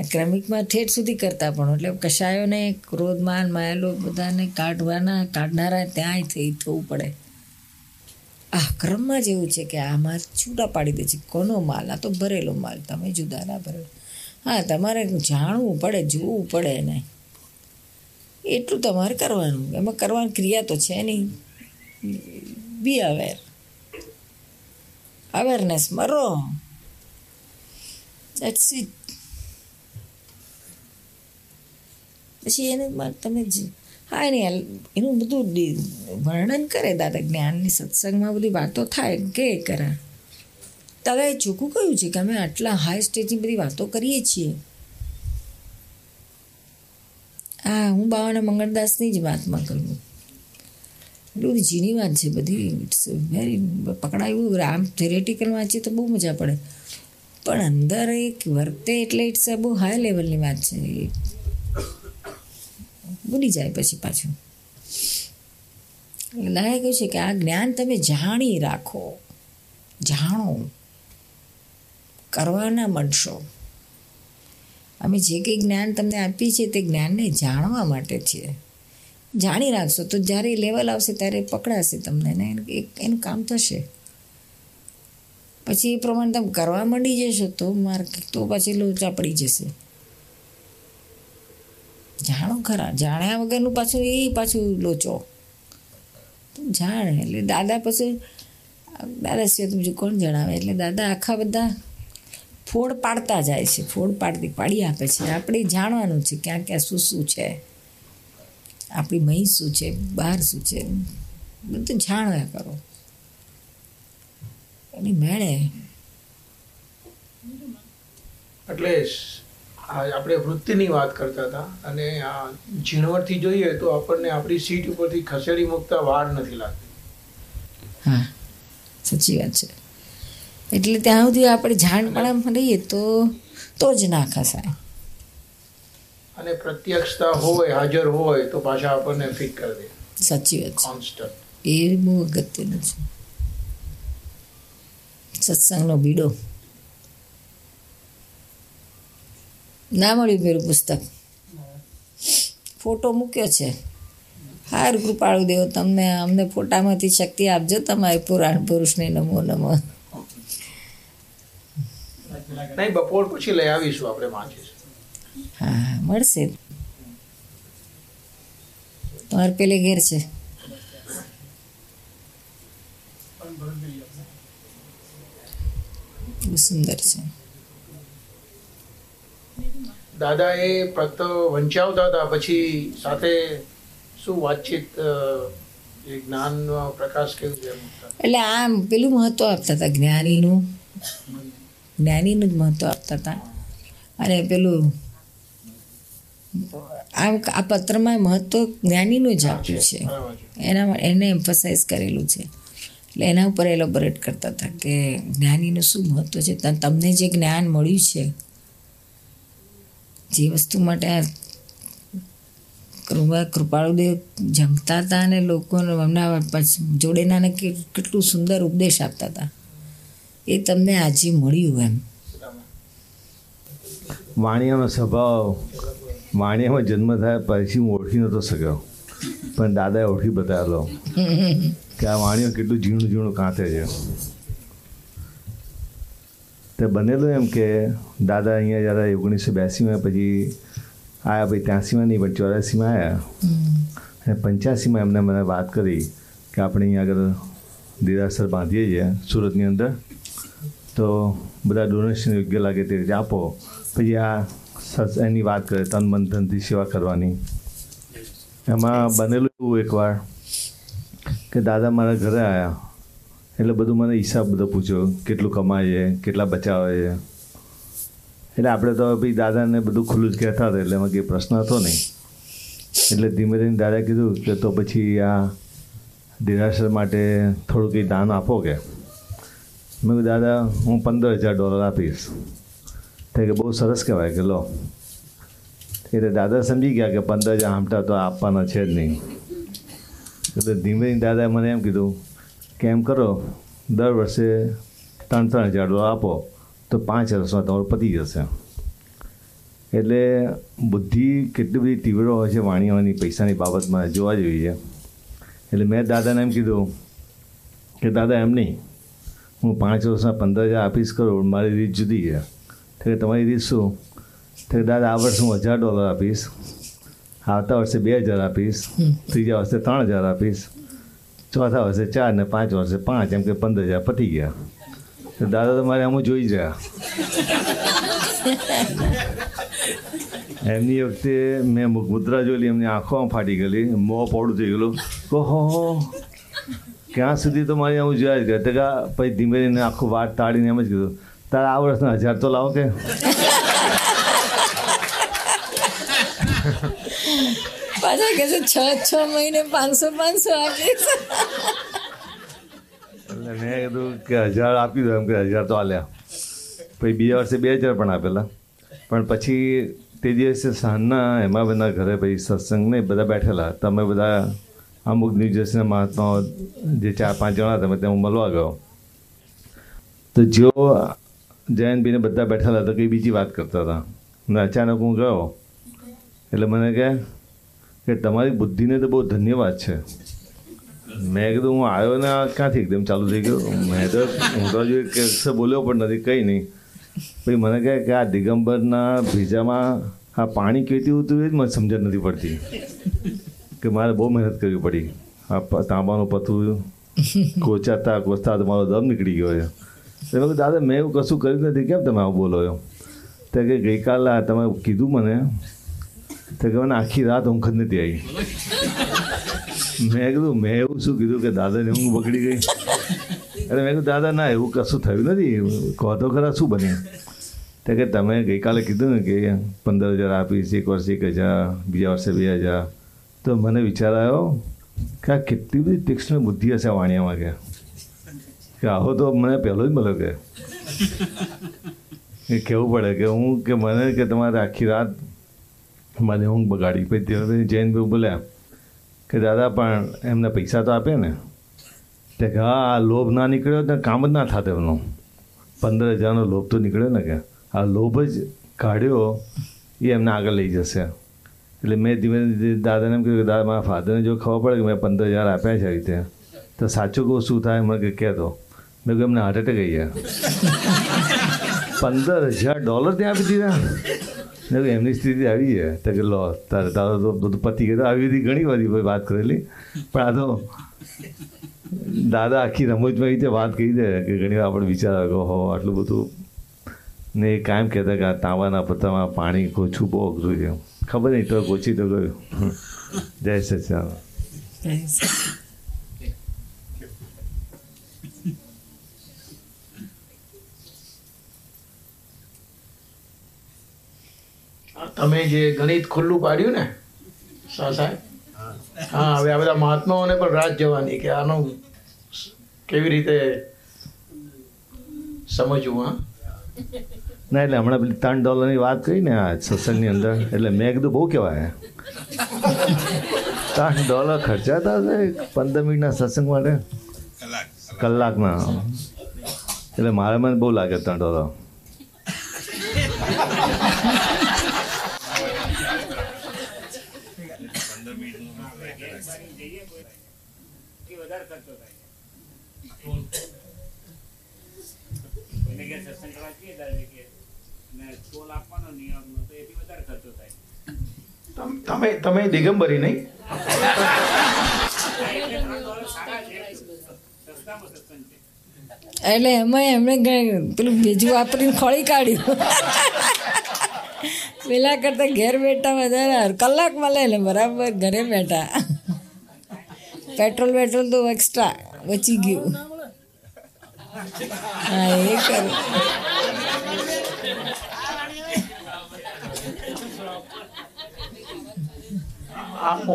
ક્રમિકમાં ઠેઠ સુધી કરતા પણ એટલે કશાયોને ક્રોધમાન, માયેલો બધાને કાઢવાના, કાઢનારા ત્યાંય થઈ થવું પડે. આ ક્રમમાં જ એવું છે કે આમાં છૂટા પાડી દે છે. કોનો માલ? આ તો ભરેલો માલ. તમે જુદા ના ભરેલો. હા, તમારે જાણવું પડે, જોવું પડે એને. એટલું તમારે કરવાનું. એમાં કરવાની ક્રિયા તો છે નહીં. બી અવેર અવેરનેસ મરો દેટ્સ ઇટ પછી એને તમે હા, એને એનું બધું વર્ણન કરે દાદા જ્ઞાનની સત્સંગમાં બધી વાતો થાય કે કરે. દાદાએ ચોખ્ખું કહ્યું છે કે અમે આટલા હાઈ સ્ટેજની બધી વાતો કરીએ છીએ? હા, હું બાવાના મંગળદાસની જ વાતમાં કરું એટલું ઝીણી વાત છે બધી. ઇટ્સ વેરી પકડાયું, આમ થેરેટિકલ વાંચીએ તો બહુ મજા પડે. પણ અંદર એક વર્તે એટલે ઇટ્સ બહુ હાઈ લેવલની વાત છે. ભૂલી જાય પછી પાછું. દાદાએ કહ્યું છે કે આ જ્ઞાન તમે જાણી રાખો. જાણો. કરવાના મળશો અમે જે કંઈ જ્ઞાન તમને આપીએ છીએ તે જ્ઞાનને જાણવા માટે છે. જાણી રાખશો તો જ્યારે લેવલ આવશે ત્યારે પકડાશે તમને ને એનું કામ થશે. પછી એ પ્રમાણે તમે કરવા માંડી જશો તો માર્ક તો પછી લોચા પડી જશે. જાણો ખરા. જાણ્યા વગરનું પાછું એ પાછું લોચો. જાણે. એટલે દાદા પછી દાદા સિવાય તો બીજું કોણ જણાવે? એટલે દાદા આખા બધા ફોડ પાડતા જાય છે. ફોડ પાડતી, પાડી આપે છે. આપણે જાણવાનું છે ક્યાં ક્યાં શું શું છે. આપણી મહી શું છે, બહાર શું છે. બધું જાણવા કરો. એની મેળે એટલે આપણે વૃત્તિની વાત કરતા હતા અને આ ઝીણવટથી જોઈએ તો આપણને આપણી સીટ ઉપરથી ખસેડી મૂકતા વાર નથી લાગતી. હા સાચી વાત છે. એટલે ત્યાં સુધી આપણે જાણપણામાં રહીએ તો તો જ ના ખસાય. અને પ્રત્યક્ષતા હોય હાજર હોય તો પાછા આપણને ફિટ કરી દે. સાચી વાત કોન્સ્ટન્ટ એ બહુ અગત્યનું છે. સત્સંગનો બીડો. ના મળ્યું પેલું પુસ્તક. ફોટો મૂક્યો છે. હાર કૃપાળુ દેવ તમને અમને ફોટામાંથી શક્તિ આપજો તમારી પુરાણ પુરુષને નમો નમો. નહીં બપોર પછી લઈ આવીશું આપણે વાંચીશું હા મળશે. તમારે પેલે ઘેર છે. સુંદર છે. દાદા એ ફક્ત વંચાવતા હતા. પછી સાથે શું વાતચીત જ્ઞાનનો પ્રકાશ કેવું છે એટલે આમ પેલું મહત્વ આપતા હતા જ્ઞાનીનું. જ્ઞાનીનું જ મહત્વ આપતા હતા. અને પેલું આ આ પત્રમાં મહત્વ જ્ઞાનીનું જ આપ્યું છે. એના એને એમ્ફસાઇઝ કરેલું છે. એટલે એના ઉપર એલોબરેટ કરતા હતા કે જ્ઞાનીનું શું મહત્વ છે? તમને જે જ્ઞાન મળ્યું છે જે વસ્તુ માટે કૃપાળુદેવ જંગતા હતા અને લોકોને એમના જોડેનાને કેટલું સુંદર ઉપદેશ આપતા હતા. એ તમને આજે મળ્યું એમ. વાણિયાનો સ્વભાવ વાણિયામાં જન્મ થયા પછી હું ઓળખી નહોતો શક્યો. પણ દાદાએ ઓળખી બતાવેલો કે આ વાણીઓ કેટલું ઝીણું ઝીણું કાંતે છે. તે બનેલું એમ કે દાદા અહીંયા જ્યારે ઓગણીસો બ્યાસીમાં પછી આવ્યા પછી ત્યાંસીમાં નહીં પણ ચોર્યાસીમાં આવ્યા અને પંચ્યાસીમાં એમને મને વાત કરી કે આપણે અહીંયા આગળ દેરાસર બાંધીએ છીએ સુરતની અંદર. તો બધા ડોનેશન યોગ્ય લાગે તે રીતે આપો. પછી આ એની વાત કરે તન મન ધનથી સેવા કરવાની. એમાં બનેલું એવું એકવાર કે દાદા મારા ઘરે આવ્યા એટલે બધું મને હિસાબ બધો પૂછ્યો. કેટલું કમાઈએ, કેટલા બચાવે એટલે આપણે તો ભાઈ દાદાને બધું ખુલ્લું જ કહેતા હતા, એટલે એમાં કંઈ પ્રશ્ન હતો નહીં. એટલે ધીમે ધીમે દાદાએ કીધું કે તો પછી આ ડિઝાસ્ટર માટે થોડું કંઈ દાન આપો કે. મેં કીધું, દાદા, હું પંદર હજાર ડોલર આપીશ. તે કે, બહુ સરસ કહેવાય કે લો. એટલે દાદા સમજી ગયા કે પંદર હજાર આમટા તો આપવાના છે જ નહીં. એટલે ધીમે ધીમે દાદાએ મને એમ કીધું કે એમ કરો દર વર્ષે ત્રણ ત્રણ હજાર ડોલર આપો તો પાંચ વર્ષમાં તમારું પતી જશે. એટલે બુદ્ધિ કેટલી બધી તીવ્ર હોય છે વાણીઓની પૈસાની બાબતમાં જોવા જેવી છે એટલે મેં દાદાને એમ કીધું કે દાદા એમ નહીં. હું પાંચ વર્ષના પંદર હજાર આપીશ કરું મારી રીત જુદી છે. ત્યારે તમારી રીત શું? તો દાદા આ વર્ષે હું હજાર ડોલર આપીશ આવતા વર્ષે બે હજાર આપીશ ત્રીજા વર્ષે ત્રણ હજાર આપીશ. ચોથા વર્ષે ચાર ને પાંચ વર્ષે પાંચ, એમ કે પંદર હજાર પતી ગયા. તો દાદા તો મારે આમ જોઈ રહ્યા એમની વખતે મેં મુદ્રા જોયેલી, એમની આંખો ફાટી ગયેલી, મોં પોડું થઈ ગયેલું. કહો ક્યાં સુધી તો મારી આમ જોયા જ ગયા તો પછી ધીમે ધીમે આખું વાત તાળીને એમ જ કીધું, તારા આ વર્ષના હજાર તો લાવો કે. કહે છે, છ છ મહિને પાંચસો પાંચસો આપીશ એટલે મેં કીધું કે હજાર આપી દો એમ કે હજાર તો આલ્યા. પછી બીજા વર્ષે બે હજાર પણ આપેલા. પણ પછી તે દિવસે સાંજના હેમાબેનના ઘરે પછી સત્સંગ નહીં, બધા બેઠેલા. તમે બધા અમુક ન્યૂ જર્સીના મહાત્માઓ જે ચાર, પાંચ જણા હતા તે હું મળવા ગયો. તો જો જયંતભાઈને બધા બેઠેલા તો કંઈ બીજી વાત કરતા હતા. અને અચાનક હું ગયો. એટલે મને કહે કે તમારી બુદ્ધિને તો બહુ ધન્યવાદ છે. મેં કીધું, હું આવ્યો ને આ ક્યાંથી? એકદમ ચાલુ થઈ ગયું. મેં તો હું તો હજુ અક્ષર બોલ્યો, પણ નથી, કંઈ નહીં. પછી મને કહે કે આ દિગંબરના ભીજામાં આ પાણી કેતી હતું એ જ મને સમજણ નથી પડતી. કે મારે બહુ મહેનત કરવી પડી. આ તાંબાનું પથું કોચાતા કોચતા તો મારો દમ નીકળી ગયો છે. તો દાદા, મેં એવું કશું કર્યું નથી. કેમ તમે આવું બોલો છો? તો કે ગઈકાલે તમે કીધું મને તો કે મને આખી રાત ઊંઘ જ નથી આવી મેં કીધું મેં એવું શું કીધું કે દાદાને ઊંઘ બગડી ગઈ અરે મેં કીધું દાદા ના એવું કશું થયું નથી કહો તો ખરા શું બન્યું તો કે તમે ગઈકાલે કીધું ને કે પંદર હજાર આપીશ એક વર્ષે એક હજાર બીજા વર્ષે બે હજાર તો મને વિચાર આવ્યો કે આ કેટલી બધી તીક્ષ્ણ બુદ્ધિ હશે વાણિયામાં કે કે આવો તો મને પહેલો જ મળ્યો કે કહેવું પડે કે હું કે મને કે તમારે આખી રાત મને ઊંઘ બગાડી પછી તે વખતે જૈનભાઈ બોલ્યા કે, દાદા, પણ એમને પૈસા તો આપે ને. તે કે, હા, આ લોભ ના નીકળ્યો ને કામ જ ના થાત એમનો. પંદર હજારનો લોભ તો નીકળ્યો ને કે, આ લોભ જ કાઢ્યો, એ એમને આગળ લઈ જશે. એટલે મેં ધીમે ધીમે દાદાને એમ કહ્યું કે, દાદા, મારા ફાધરને જો ખબર પડે કે મેં પંદર હજાર આપ્યા છે આવી રીતે, તો સાચું કહું, શું થાય? મને કે, કહેતો. મેં કહ્યું, એમને હાર્ટ એટેક ગયા. પંદર હજાર ડોલર ત્યાં આપી દીધા. એમની સ્થિતિ આવી છે. કે લો, તારે તારો તો બધું પતી ગયું. આવી બધી ઘણી બધી વાત કરેલી. પણ આ તો દાદા આખી રમૂજમાં એ રીતે વાત કહી દે કે ઘણી વાર આપણે વિચાર આવે કે હો આટલું બધું. ને એ કાયમ કહેતા કે આ તાંબાના પત્તામાં પાણી કોચું બહુ અઘરું છે ખબર નહીં, તો ઓછી તો ગયું જય સચ્ચાન તમે જે ગણિત ખુલ્લું પાડ્યું ને શાહ સાહેબ? હા હવે આ બધા મહાત્માઓને પણ રાત જવાની કે આનું કેવી રીતે સમજવું હા? ના એટલે હમણાં પેલી ત્રણ ડોલરની વાત કરી ને આ સત્સંગની અંદર એટલે મેં કીધું બહુ કહેવાય. ત્રણ ડોલર ખર્ચાતા હશે પંદર મિનિટના સત્સંગ માટે? કલાકના. એટલે મારે મને બહુ લાગે ત્રણ ડોલર કોઈને ઘેર સત્સંગ કરવા જઈએ ધારો કે અને ટોલ આપવાનો નિયમ તો એથી વધારે ખર્ચો થાય. તમે તમે દિગંબરી નહીં? એટલે એમાં એમણે પેલું બીજું વાપરીને ખોળી કાઢ્યું. પેલા કરતાં ઘેર બેઠા વધારે કલાક મળે એટલે બરાબર ઘરે બેઠા. પેટ્રોલ પેટ્રોલ તો એક્સ્ટ્રા બચી ગયું. હા એ કરું.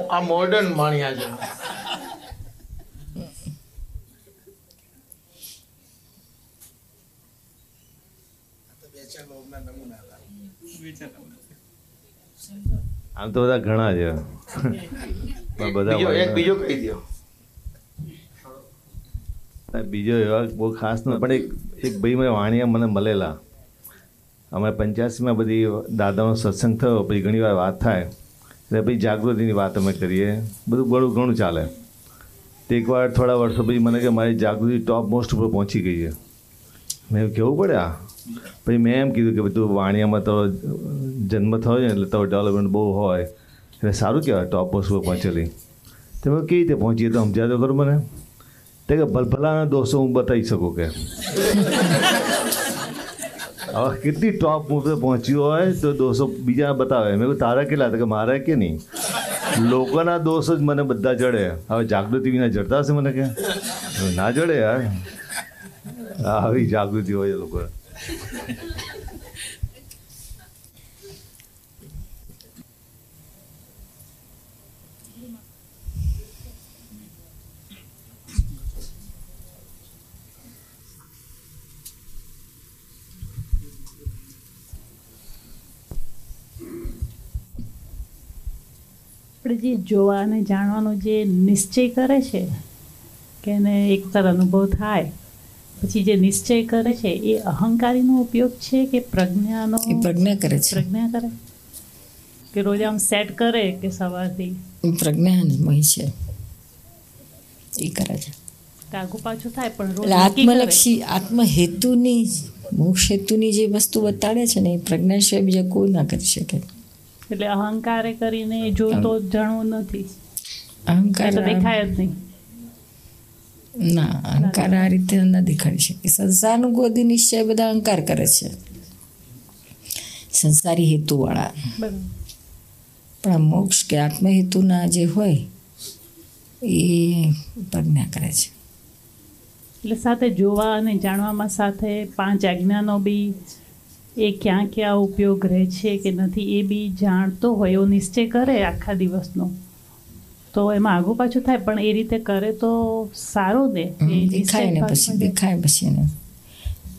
આ મોડર્ન માણ્યા છે આમ તો બધા ઘણા છે બીજો એક બીજો કહી દો બીજો એવા બહુ ખાસ ન પણ એક એક ભાઈ મેં વાણિયા મને મળેલા. અમે પંચ્યાસીમાં બધી દાદાનો સત્સંગ થયો પછી ઘણી વાર વાત થાય. એટલે પછી જાગૃતિની વાત અમે કરીએ. બધું ઘણું ઘણું ચાલે. તે એકવાર થોડા વર્ષો પછી મને કે મારી જાગૃતિ ટોપ મોસ્ટ ઉપર પહોંચી ગઈ છે. મેં કહેવું પડે આ? પછી મેં એમ કીધું કે બધું વાણિયામાં તો જન્મ થયો છે એટલે તો ડેવલપમેન્ટ બહુ હોય. એટલે સારું કહેવાય ટોપ પર પહોંચેલી. તમે કેવી રીતે પહોંચીએ તો સમજાય કરો મને. તે કે ભલભલાના દોસ્તો હું બતાવી શકું કે. હવે કેટલી ટોપ ઉપર પહોંચ્યું હોય તો દોસ્તો બીજા બતાવે. મેં કહ્યું તારા કેટલા હતા? કે મારા કે નહીં. લોકોના દોષ જ મને બધા જડે. હવે જાગૃતિ વિના જડતા હશે મને કે? ના જડે યાર. આવી જાગૃતિ હોય એ લોકો આપણે જે જોવા અને જાણવાનો જે નિશ્ચય કરે છે કે એને એક વખત અનુભવ થાય પછી જે નિશ્ચય કરે છે એ અહંકારીનો ઉપયોગ છે કે પ્રજ્ઞાનો? પ્રજ્ઞા કરે છે. પ્રજ્ઞા કરે? કે રોજ આમ સેટ કરે કે સવારથી? એ પ્રજ્ઞામય છે. એ કરે છે. આગું પાછું થાય પણ રોજ. આત્મલક્ષી આત્મહેતુની મોક્ષ હેતુની જે વસ્તુ બતાડે છે ને એ પ્રજ્ઞા સિવાય બીજા કોઈ ના કરી શકે. એટલે અહંકારે કરીને જોતો જાણવું નથી. અહંકાર દેખાય જ નહીં. ના અહંકાર આ રીતે ન દેખાડી શકે. સંસારનું ગોદી નિશ્ચય બધા અહંકાર કરે છે. સંસારી હેતુવાળા. પણ આ મોક્ષ કે આત્મહેતુના જે હોય એ પ્રજ્ઞા કરે છે. એટલે સાથે જોવા અને જાણવામાં સાથે પાંચ આજ્ઞાનો બી એ ક્યાં ક્યાં ઉપયોગ રહે છે કે નથી એ બી જાણતો હોય એવો નિશ્ચય કરે આખા દિવસનો. તો એમાં આગું પાછું થાય પણ એ રીતે કરે તો સારું ને દેખાય ને પછી દેખાય પછી એને.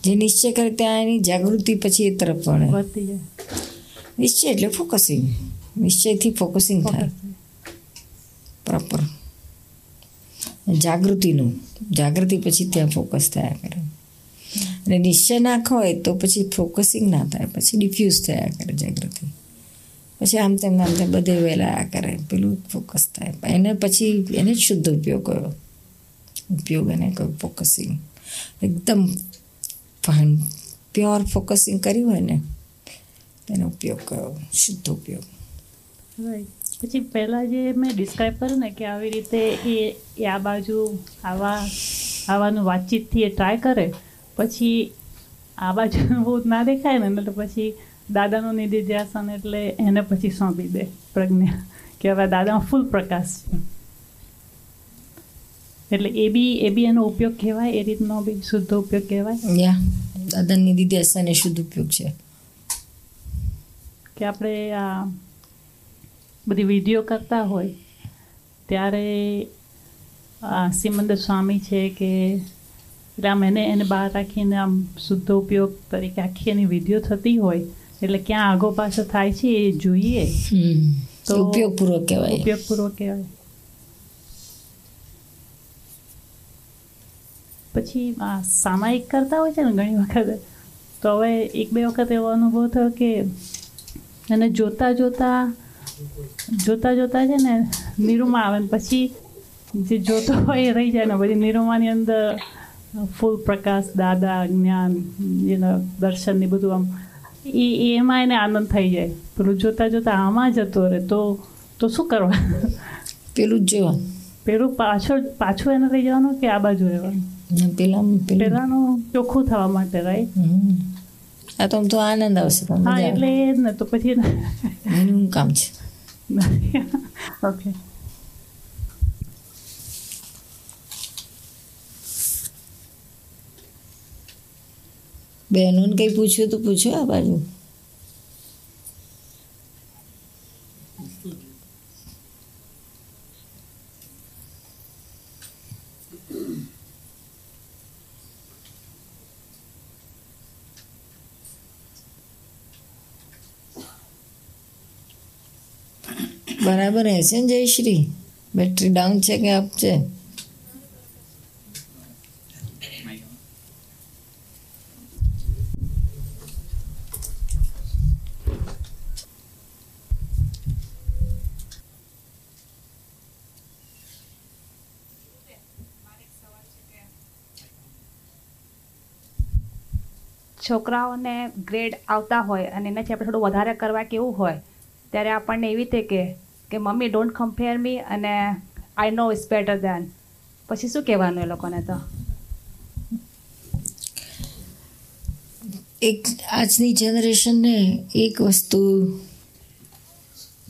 જે નિશ્ચય કરે ત્યાં એની જાગૃતિ પછી એ તરફ વળે. વધતી જાય. નિશ્ચય એટલે ફોકસિંગ. નિશ્ચયથી ફોકસિંગ થાય. પ્રોપર. જાગૃતિનું. જાગૃતિ પછી ત્યાં ફોકસ થયા કરે અને નિશ્ચય નાખો હોય તો પછી ફોકસિંગ ના થાય, પછી ડિફ્યુઝ થયા કરે જાગૃતિ. પછી આમ તેમ આમ તેમ બધે વહેલા કરે, પેલું ફોકસ થાય. એને પછી, એને જ શુદ્ધ ઉપયોગ કર્યો ઉપયોગ એને કહ્યું ફોકસિંગ એકદમ પ્યોર ફોકસિંગ કર્યું હોય ને, એનો ઉપયોગ કર્યો શુદ્ધ ઉપયોગ. પછી પહેલાં જે મેં ડિસ્ક્રાઈબ કર્યું ને કે આવી રીતે એ આ બાજુ આવા, આવાનું વાતચીતથી એ ટ્રાય કરે પછી આ બાજુ બહુ ના દેખાય ને એટલે પછી દાદાનું નિધિધ્યાસન એટલે એને પછી સોંપી દે પ્રજ્ઞા કે હવે દાદામાં ફૂલ પ્રકાશ છે. એટલે એ બી એ બી એનો ઉપયોગ કહેવાય એ રીતનો બી શુદ્ધ ઉપયોગ કહેવાય? યા દાદાની દીદી એ શુદ્ધ ઉપયોગ છે. કે આપણે આ બધી વીડિયો કરતા હોય ત્યારે આ સિમંદર સ્વામી છે કે એટલે આમ એને એને બહાર રાખીને આમ શુદ્ધ ઉપયોગ તરીકે આખી એની વીડિયો થતી હોય એટલે ક્યાં આગો પાછો થાય છે એ જોઈએ. તો ઉપયોગપૂર્વક કહેવાય. ઉપયોગપૂર્વક કહેવાય. પછી સામાયિક કરતા હોય છે ને ઘણી વખત તો હવે એક બે વખત એવો અનુભવ થયો કે એને જોતા જોતા જોતા જોતા છે ને નિરૂમા આવે ને પછી જે જોતો હોય એ રહી જાય ને પછી નિરૂમાની અંદર ફૂલ પ્રકાશ દાદા જ્ઞાન એના દર્શન ને બધું આમ એ એમાં એને આનંદ થઈ જાય પેલું જોતા જોતા આમાં જતો રહે તો તો શું કરવા પેલું જ જોવા પેલું પાછળ પાછું એને લઈ જવાનું કે આ બાજુ રહેવાનું પેલા પેલાનું ચોખ્ખું થવા માટે રાઈટ. આ તો આમ તો આનંદ આવશે હા એટલે એ જ ને તો પછી એનું કામ છે ઓકે બહેનોને કંઈ પૂછ્યું તો પૂછો આ બાજુ. બરાબર હશે ને જયશ્રી? બેટરી ડાઉન છે કે અપ છે? છોકરાઓને ગ્રેડ આવતા હોય અને એનાથી આપણે થોડું વધારે કરવા કેવું હોય, ત્યારે આપણને એવી રીતે કે કે મમ્મી ડોન્ટ કમ્પેર મી અને I know is better than પછી શું કહેવાનું એ લોકોને તો? એક આજની જનરેશનને એક વસ્તુ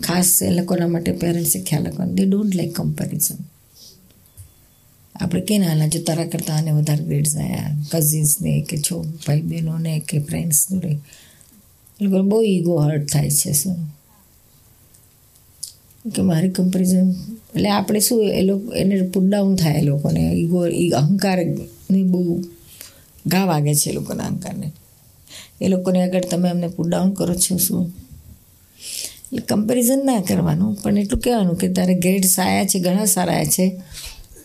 ખાસ એ લોકોના માટે પેરેન્ટ્સે ખ્યાલ રાખવાનું દે ડોન્ટ લાઈક કમ્પેરિઝન આપણે કે નાના જો તારા કરતાં આને વધારે ગ્રેડ્સ આવ્યા કઝિન્સને કે છો ભાઈ બહેનોને કે ફ્રેન્ડ્સ જોડે. એ લોકોને બહુ ઈગો હર્ટ થાય છે શું. કે મારી કમ્પેરિઝન એટલે આપણે શું, એ લોકો એને પુટડાઉન થાય એ લોકોને. ઈગો અહંકારની બહુ ઘા વાગે છે એ લોકોના અહંકારને. એ લોકોને આગળ તમે અમને પુટડાઉન કરો છો શું. એટલે કમ્પેરિઝન ના કરવાનું. પણ એટલું કહેવાનું કે તારે ગ્રેડ્સ આવ્યા છે, ઘણા સારા આવ્યા છે.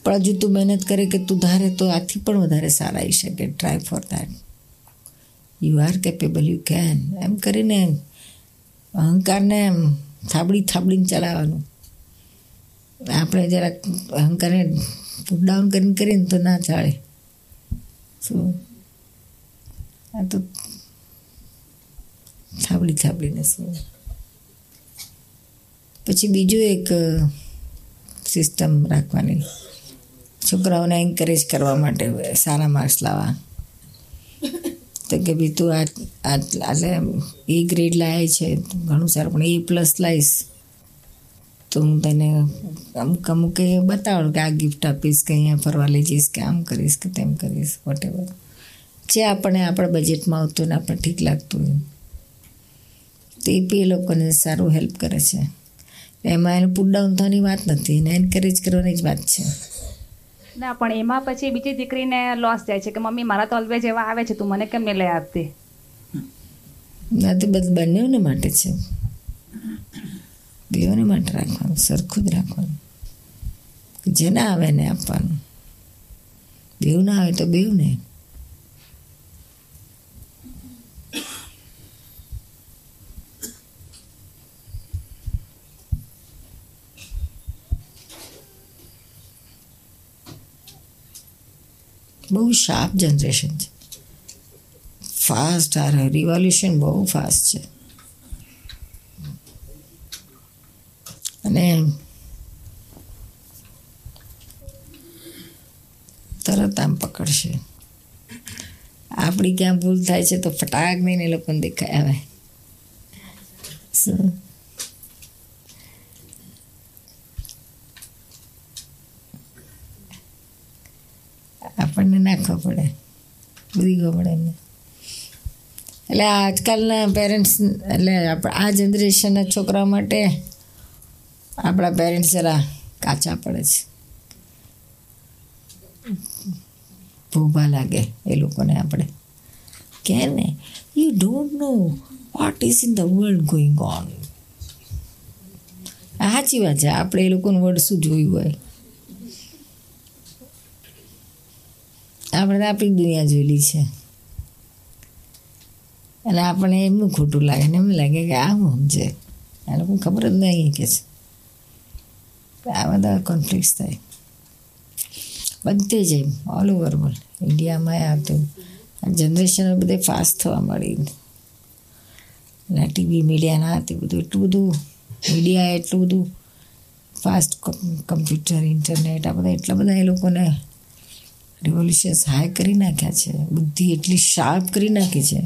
પણ હજુ તું મહેનત કરે કે તું ધારે તો આથી પણ વધારે સારા આવી શકે. Try for that you are capable you can એમ કરીને અહંકારને એમ થાબડી થાબડીને ચલાવવાનું. આપણે જરાક અહંકારને પુટ ડાઉન કરીને કરીને તો ના ચાલે. શું આ તો થાબડી થાબડીને શું? પછી બીજું એક સિસ્ટમ રાખવાની. છોકરાઓને એન્કરેજ કરવા માટે સારા માર્ક્સ લાવવા. તો કે ભાઈ તું આ એટલે એ ગ્રેડ લાવે છે, ઘણું સારું, પણ એ પ્લસ લાવીશ તો હું તને અમુક અમુક એ બતાવું કે આ ગિફ્ટ આપીશ કે અહીંયા ફરવા લઈ જઈશ કે આમ કરીશ કે તેમ કરીશ વોટ એવર જે આપણે આપણા બજેટમાં આવતું ને આપણે ઠીક લાગતું હોય. તો એ બી એ લોકોને સારું હેલ્પ કરે છે. એમાં એને પુટ ડાઉન થવાની વાત નથી, એને એન્કરેજ કરવાની જ વાત છે. ના, પણ એમાં પછી બીજી દીકરીને લોસ જાય છે કે મમ્મી, મારા તો ઓલવેજ એવા આવે છે, તું મને કેમ નહીં લઈ આપતી? ના તો બધું બંનેઓને માટે છે. બેઓને માટે રાખવાનું, સરખું જ રાખવાનું. જેના આવે ને આપવાનું. બેવ ના આવે તો બેવ ને બહુ શાર્પ જનરેશન છે. ફાસ્ટ આ રિવોલ્યુશન બહુ ફાસ્ટ છે. અને તરત આમ પકડશે. આપણી ક્યાં ભૂલ થાય છે તો ફટાક નહીં એ લોકોને દેખાય આવે. શું? આપણને પડે. બધી ખબર એટલે આજકાલના પેરેન્ટ્સ એટલે આ જનરેશનના છોકરા માટે આપણા પેરેન્ટ્સ જરા કાચા પડે છે. ભોભા લાગે એ લોકોને આપણે. કે ને you don't know what is in the world going on સાચી વાત છે. આપણે એ લોકોનું વર્ડ શું જોયું હોય. આપણે આપણી દુનિયા જોયેલી છે. અને આપણને એમનું ખોટું લાગે ને એમ લાગે કે આ હું સમજે. આ લોકોને ખબર જ નહીં કે છે. આ બધા કોન્ફ્લિક્ટ થાય. બધે જ એમ ઓલ ઓવર વર્લ્ડ ઇન્ડિયામાં આવતું. જનરેશન બધે ફાસ્ટ થવા મળી અને ટીવી મીડિયા ના તે બધું એટલું બધું. મીડિયા એટલું બધું. ફાસ્ટ કમ્પ્યુટર ઇન્ટરનેટ આ બધા એટલા બધા એ લોકોને રિવોલ્યુશન્સ હાઈ કરી નાખ્યા છે. બુદ્ધિ એટલી શાર્પ કરી નાખી છે.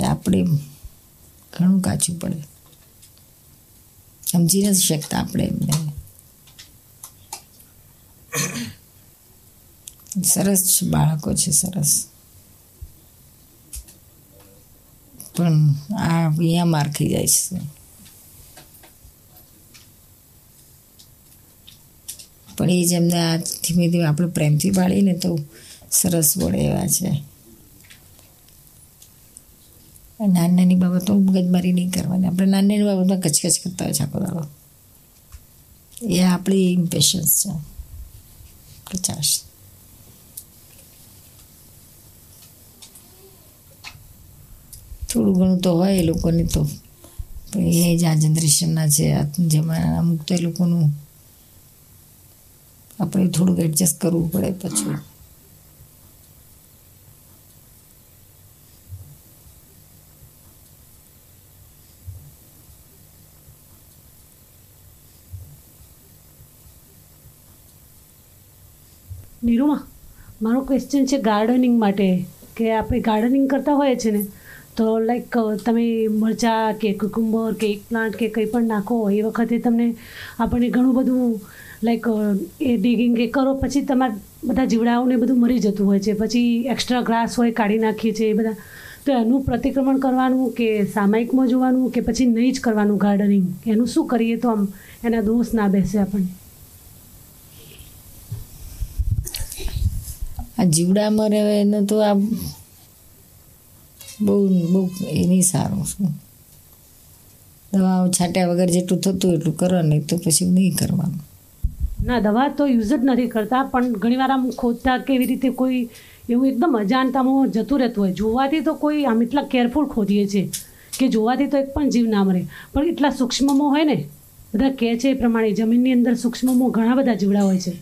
આપણે ઘણું કાચું પડે. સમજી નથી શકતા આપણે એમને. સરસ બાળકો છે, સરસ. પણ આ અહીંયા માર ખાઈ જાય છે. પણ એ જ એમને આ ધીમે ધીમે આપણે પ્રેમથી પાડીને તો સરસ વળે એવા છે. નાની નાની બાબતો મગજમારી નહીં કરવાની. આપણે નાની નાની બાબતમાં કચકચ કરતા હોય છે આખો દાડો. એ આપણી ઇમ્પેશન્સ છે. પચાસ. થોડું ઘણું તો હોય એ લોકોની તો. પણ એ જ આ જનરેશનના છે. આ જમાના અમુક તો એ લોકોનું આપણે થોડુંક એડજસ્ટ કરવું પડે પછી. નિરૂમા, મારો ક્વેશ્ચન છે ગાર્ડનિંગ માટે, કે આપણે ગાર્ડનિંગ કરતા હોઈએ છીએ ને, તો લાઈક તમે મરચાં કે કુકુંબર કે એક પ્લાન્ટ કે કંઈ પણ નાખો એ વખતે તમને આપણને ઘણું બધું લાઈક એ ડિગિંગ એ કરો, પછી તમારા બધા જીવડાઓને બધું મરી જતું હોય છે. પછી એક્સ્ટ્રા ગ્રાસ હોય, કાઢી નાખીએ છીએ એ બધા. તો એનું પ્રતિક્રમણ કરવાનું કે સામાયિકમાં જોવાનું કે પછી નહીં જ કરવાનું ગાર્ડનિંગ એનું શું કરીએ તો આમ એના દોષ ના બેસે આપણને? આ જીવડા મરે એનું તો આ બહુ બહુ એ નહીં સારું શું? દવાઓ છાંટ્યા વગર જેટલું થતું એટલું કરો, નહીં તો પછી નહીં કરવાનું. ના, દવા તો યુઝ જ નથી કરતા, પણ ઘણીવાર આમ ખોદતા કેવી રીતે કોઈ એવું એકદમ અજાણતામાં જતું રહેતું હોય. જોવાથી તો કોઈ આમ એટલા કેરફુલ ખોદીએ છીએ કે જોવાથી તો એક પણ જીવ ના મરે. પણ એટલા સૂક્ષ્મમાં હોય ને, બધા કહે છે એ પ્રમાણે, જમીનની અંદર સૂક્ષ્મમાં ઘણા બધા જીવડા હોય છે.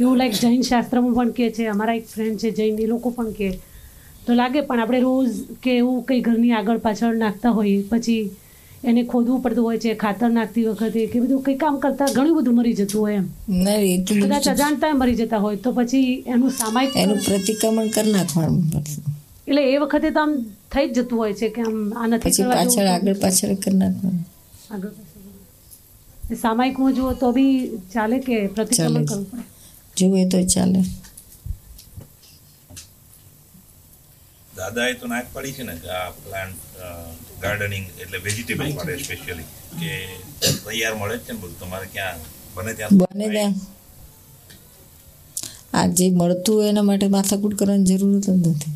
એવું લાઈક જૈન શાસ્ત્રમાં પણ કહે છે, અમારા એક ફ્રેન્ડ છે, જૈન, એ લોકો પણ કહે. તો લાગે પણ આપણે રોજ કે એવું કંઈ ઘરની આગળ પાછળ નાખતા હોઈએ, પછી એને ખોદવું પડતું હોય છે ખાતર નાખતી વખતે કે બધું કંઈ કામ કરતાં ઘણું બધું મરી જતું હોય એમ. કદાચ અજાણતા મરી જતા હોય તો પછી એનું સામાયિક એનું પ્રતિક્રમણ કરી નાખવાનું એટલે એ વખતે તો આમ થઈ જ જતું હોય છે કે આમ આ નથી પાછળ આગળ પાછળ કરી નાખવાનું. આગળ પાછળ. સામાયિકમાં જુઓ તો બી ચાલે કે પ્રતિક્રમણ. કરવું પડે? જોવે તો ચાલે. દાદાએ તો નાક પાડી છે ને કે આ પ્લાન્ટ ગાર્ડનિંગ એટલે વેજીટેબલ માટે સ્પેશિયલી કે તૈયાર મળે છે ને બધું. તમારે ક્યાં બને ત્યાં બને ત્યાં. આ જે મળતું હોય એના માટે માથાકૂટ કરવાની જરૂર જ નથી.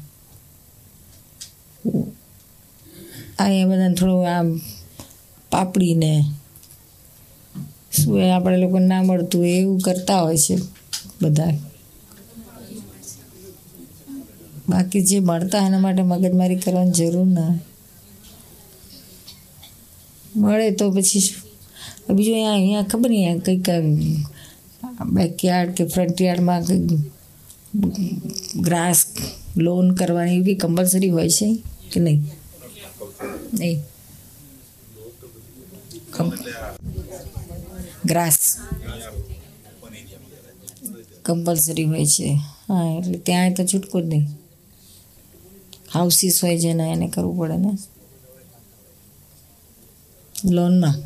આ એ બધાને થોડું આમ પાપડીને શું એ આપણે લોકોને ના મળતું હોય એવું કરતા હોય છે બધા. બાકી જે મળતા એના માટે મગજમારી કરવાની જરૂર ના. મળે તો પછી બીજું અહીંયા અહીંયા ખબર નહીં કંઈક બેકયાર્ડ કે ફ્રન્ટ યાર્ડમાં કંઈક ગ્રાસ લોન કરવાની એવી કમ્પલસરી હોય છે કે નહીં? નહીં. ગ્રાસ. કમ્પલસરી હોય છે. હા, એટલે ત્યાં તો છૂટકો જ નહીં. હાઉસીસ હોય જેના એને કરવું પડે ને? લોનમાં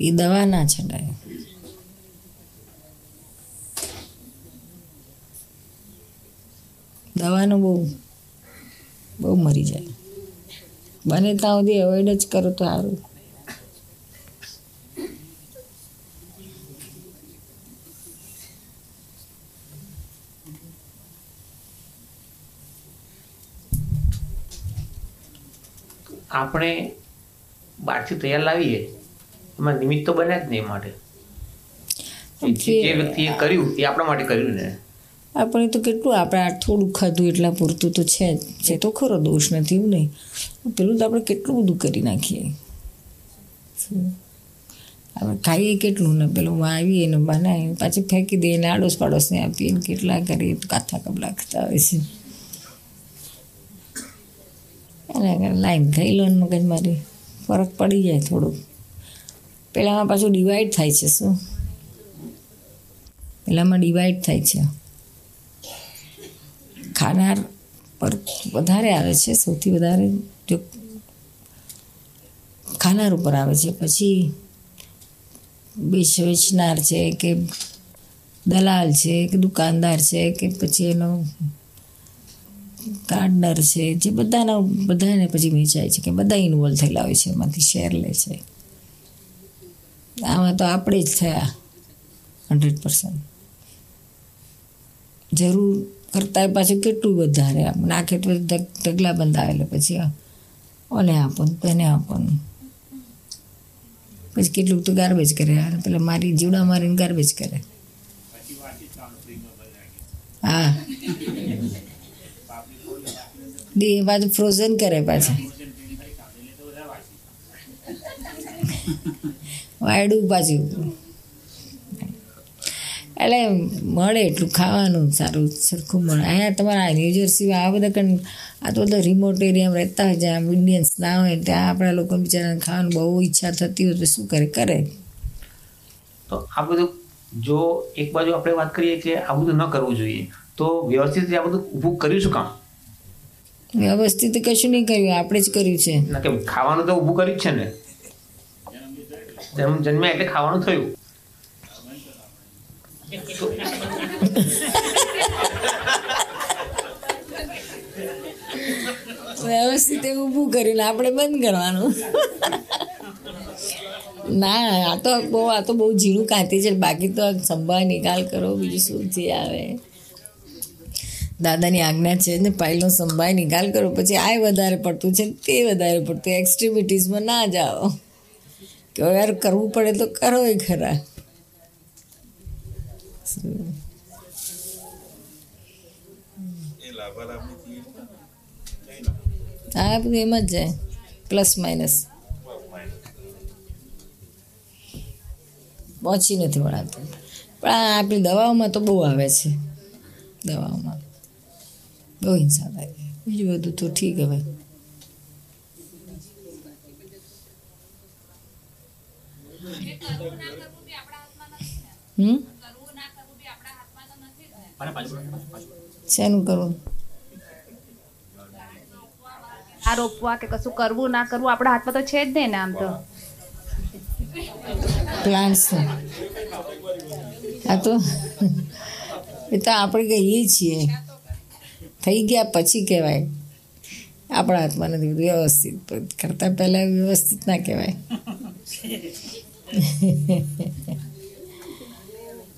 એ દવા ના છટાય દવાનું બહુ બહુ મરી જાય. બને ત્યાં સુધી અવોઈડ જ કરો તો સારું. આપણે બહારથી તૈયાર લાવીએ એમાં નિમિત્ત તો બને જ નહીં એ માટે. જે વ્યક્તિએ કર્યું એ આપણા માટે કર્યું ને. આપણે તો કેટલું આપણે આ થોડું ખાધું એટલા પૂરતું તો છે જ. છે તો ખરો દોષ નથી એવું નહીં. પેલું તો આપણે કેટલું બધું કરી નાખીએ. આપણે ખાઈએ કેટલું ને પેલું વાવીએ ને બનાવીએ પાછી ફેંકી દઈએ ને આડોશ પાડોશને આપીએ કેટલા કરીએ કાથા કબલા ખાતા હોય છે. એના લાઈન થઈ લો ને મગજ મારી ફરક પડી જાય થોડુંક. પહેલાંમાં પાછું ડિવાઈડ થાય છે શું? પહેલાંમાં ડિવાઈડ થાય છે. ખાનાર પર વધારે આવે છે, સૌથી વધારે જો ખાનાર ઉપર આવે છે. પછી વેચ વેચનાર છે કે દલાલ છે કે દુકાનદાર છે કે પછી એનો ગાર્ડનર છે, જે બધાના, બધાને પછી વેચાય છે, કે બધા ઇન્વોલ્વ થયેલા હોય છે, એમાંથી શેર લે છે. આમાં તો આપણે જ થયા હંડ્રેડ પર્સન્ટ જરૂર કરતાં પાછું કેટલું વધારે આમ? નાખે તો ઢગલા બંધ એટલે પછી આ ઓને આપો, તેને આપો. પછી કેટલું તો ગાર્બેજ કરે પેલા મારી જીવડા મારીને ગાર્બેજ કરે. હા. એ પાછું ફ્રોઝન કરે પાછા. વાયડું પાછું. એટલે મળે એટલું ખાવાનું સારું, સરખું મળે. અહીંયા તમારા ન્યૂજર્સીમાં આ બધા કણ આ તો બધા રિમોટ એરિયામાં રહેતા હોય જ્યાં ઇન્ડિયન્સ ના હોય ત્યાં આપણા લોકો બિચારાને ખાવાનું બહુ ઈચ્છા થતી હોય તો શું કરે? કરે. તો આ બધું જો એક બાજુ આપણે વાત કરીએ કે આ બધું ન કરવું જોઈએ, તો વ્યવસ્થિત આ બધું ઊભું કર્યું શું કામ? વ્યવસ્થિત કશું નહીં કર્યું આપણે જ કર્યું છે. ના કે ખાવાનું તો ઊભું કર્યું છે ને? જેમ જન્મ્યા એટલે ખાવાનું થયું. વ્યવસ્થિત ઊભું કરીને આપણે બંધ કરવાનું. ના આ તો બહુ આ તો બહુ ઝીણું કાંતી છે બાકી તો સંભાળ નિકાલ કરો બીજું શું જે આવે. દાદાની આજ્ઞા છે ને પહેલો સંભાય નિકાલ કરો, પછી આ વધારે પડતું છે તે વધારે પડતું, એક્સ્ટ્રીમિટીઝમાં ના જાઓ. કે યાર કરવું પડે તો કરો એ ખરા. આ બધું એમ જ જાય પ્લસ માઇનસ પહોંચી નથી વળાતું. પણ આપણી દવાઓમાં તો બહુ આવે છે, દવાઓમાં. બહુ હિંસા બીજું બધું તો ઠીક હવે. હમ? શેનું કરવું? આ રોપવા કે કશું કરવું ના કરવું આપણા હાથમાં તો છે જ નહીં ને આમ તો. પ્લાન્ટ્સ આ તો એ તો આપણે કહીએ છીએ. થઈ ગયા પછી કહેવાય. આપણા હાથમાં નથી વ્યવસ્થિત કરતાં પહેલાં વ્યવસ્થિત ના કહેવાય.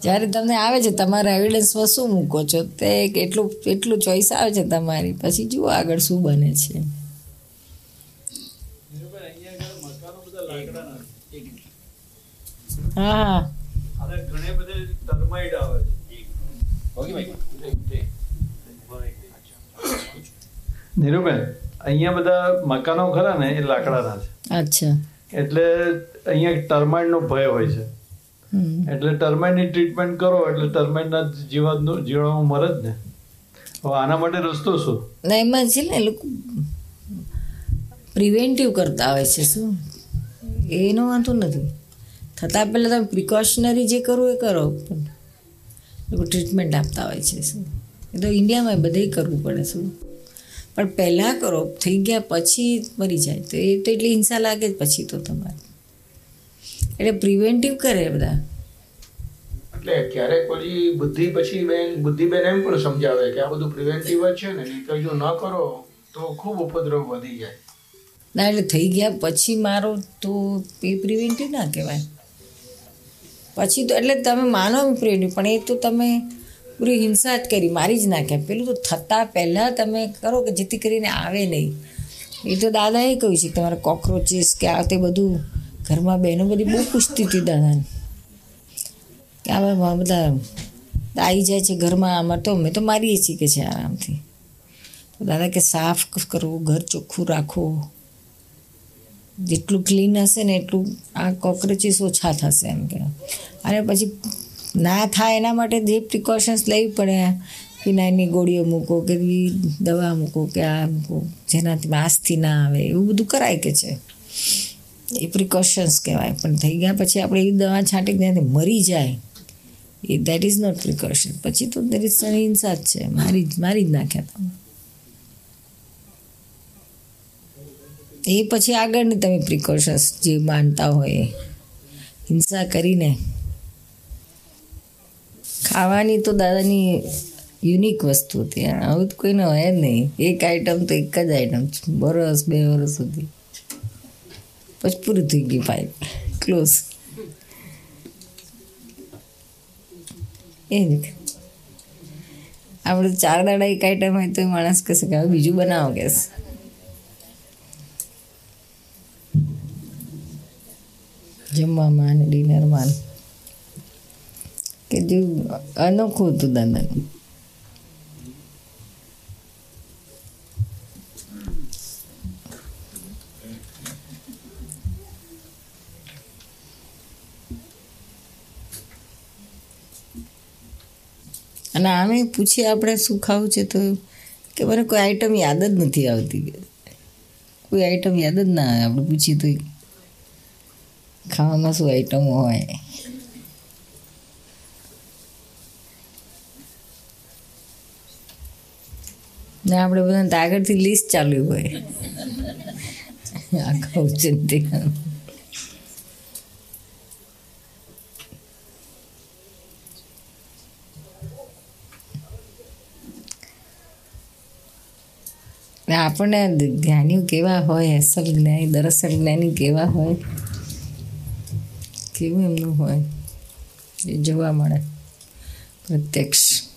જ્યારે તમને આવે છે તમારા એવિડન્સમાં શું મૂકો છો? તે એટલું એટલું ચોઈસ આવે છે તમારી. પછી જુઓ આગળ શું બને છે. હા હા. ઘણી બધી ટર્માઇટ આવે નીરુબેન અહીંયા બધા મકાનો ખરા ને એ લાકડાના છે. અચ્છા. એટલે અહીંયા ટર્માઇનનો ભય હોય છે. એટલે ટર્માઇનની ટ્રીટમેન્ટ કરો એટલે ટર્માઇનના જીવાતનું જીવવાનું મરે જ ને. હવે આના માટે રસ્તો શું? ના એમાં છે ને લોકો પ્રિવેન્ટિવ કરતા હોય છે શું? એનો વાંધો નથી. થતાં પહેલાં તમે પ્રિકોશનરી જે કરવું એ કરો પણ લોકો ટ્રીટમેન્ટ આપતા હોય છે શું? એ તો ઇન્ડિયામાં બધે કરવું પડે શું? પણ પહેલાં કરો થઈ ગયા પછી મરી જાય. તો એ તો એટલી હિંસા લાગે જ પછી તો તમારે. એટલે પ્રિવેન્ટિવ કરે બધા. એટલે ક્યારેક પછી બુદ્ધિ પછી બેન બુદ્ધિબેન એમ પણ સમજાવે કે આ બધું પ્રિવેન્ટિવ જ છે ને તો જો ન કરો તો ખૂબ ઉપદ્રવ વધી જાય. ના એટલે થઈ ગયા પછી મારો તો એ પ્રિવેન્ટિવ ના કહેવાય. પછી તો એટલે તમે માનો પ્રિવેન્ટિવ પણ એ તો તમે પૂરી હિંસા જ કરી, મારી જ નાખ્યા. પેલું તો થતાં પહેલાં તમે કરો કે જેથી કરીને આવે નહીં. એ તો દાદાએ કહ્યું છે તમારે કોક્રોચીસ કે આ તે બધું ઘરમાં બહેનો બધી બહુ પૂછતી હતી દાદાને. કે આ બધા આવી જાય છે ઘરમાં આમાં તો અમે તો મારીએ છીએ કે છે આરામથી. દાદા કે સાફ કરવું ઘર ચોખ્ખું રાખવું જેટલું ક્લીન હશે ને એટલું આ કોક્રોચીસ ઓછા થશે એમ કે અને પછી ના થાય એના માટે જે પ્રિકોશન્સ લેવી પડે. ફિનાઇલની ગોળીઓ મૂકો, કે દવા મૂકો, કે આ મૂકો, જેનાથી માસથી ના આવે, એવું બધું કરાય કે છે. એ પ્રિકોશન્સ કહેવાય. પણ થઈ ગયા પછી આપણે એવી દવા છાંટી ત્યાંથી મરી જાય, એ દેટ ઇઝ નોટ પ્રિકોશન પછી તો દેર ઇઝ હિંસા જ છે. મારી જ મારી જ નાખ્યા તમે એ પછી આગળની તમે પ્રિકોશન્સ જે માનતા હોય, હિંસા કરીને ખાવાની તો દાદાની યુનિક વસ્તુ હતી. આવું તો કોઈને હોય જ નહીં. એક આઈટમ તો એક જ આઈટમ વરસ બે વરસ સુધી. પછી પૂરું થઈ ગયું પાઇપ ક્લોઝ એ જ આપણે ચાર દાડા એક આઈટમ હોય તો માણસ કહેશે કે હવે બીજું બનાવો કહેશે જમવામાં અને ડિનરમાં કે અનોખું હતું દાદાનું અને આમે પૂછીએ આપણે શું ખાવું છે તો કે મને કોઈ આઈટમ યાદ જ નથી આવતી. કોઈ આઈટમ યાદ જ ના આવે. આપણે પૂછીએ તો ખાવામાં શું આઈટમો હોય? ને આપણે બધા આગળથી લિસ્ટ ચાલુ હોય. આખા ઉચિંતી આપણને જ્ઞાનીઓ કેવા હોય, અસલ જ્ઞાની દરસલ જ્ઞાની કેવા હોય? કેવું એમનું હોય? એ જોવા મળે. પ્રત્યક્ષ.